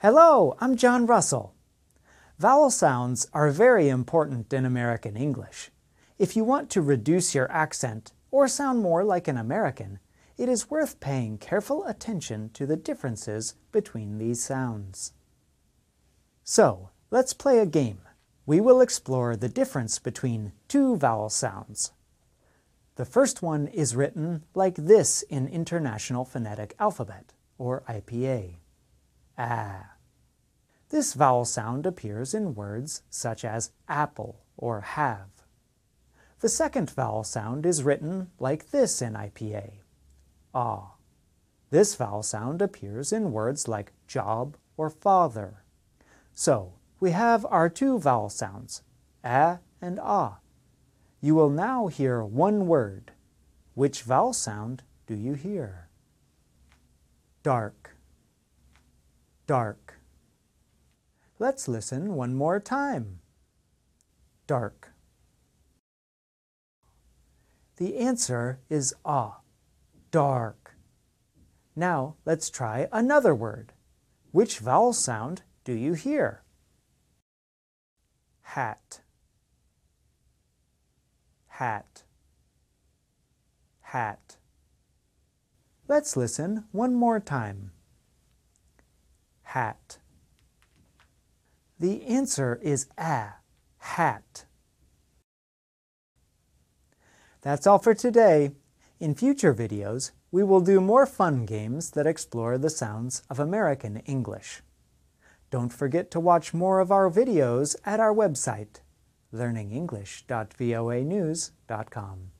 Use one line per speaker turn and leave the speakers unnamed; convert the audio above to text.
Hello, I'm John Russell. Vowel sounds are very important in American English. If you want to reduce your accent or sound more like an American, it is worth paying careful attention to the differences between these sounds. So, let's play a game. We will explore the difference between two vowel sounds. The first one is written like this in International Phonetic Alphabet, or IPA. Ah. This vowel sound appears in words such as apple or have. The second vowel sound is written like this in IPA, ah. This vowel sound appears in words like job or father. So, we have our two vowel sounds, a and ah. You will now hear one word. Which vowel sound do you hear? Dark, dark. Let's listen one more time. Dark. The answer is ah, dark. Now let's try another word. Which vowel sound do you hear? Hat, hat, hat. Let's listen one more time. Hat. The answer is a, hat. That's all for today. In future videos, we will do more fun games that explore the sounds of American English. Don't forget to watch more of our videos at our website, learningenglish.voanews.com.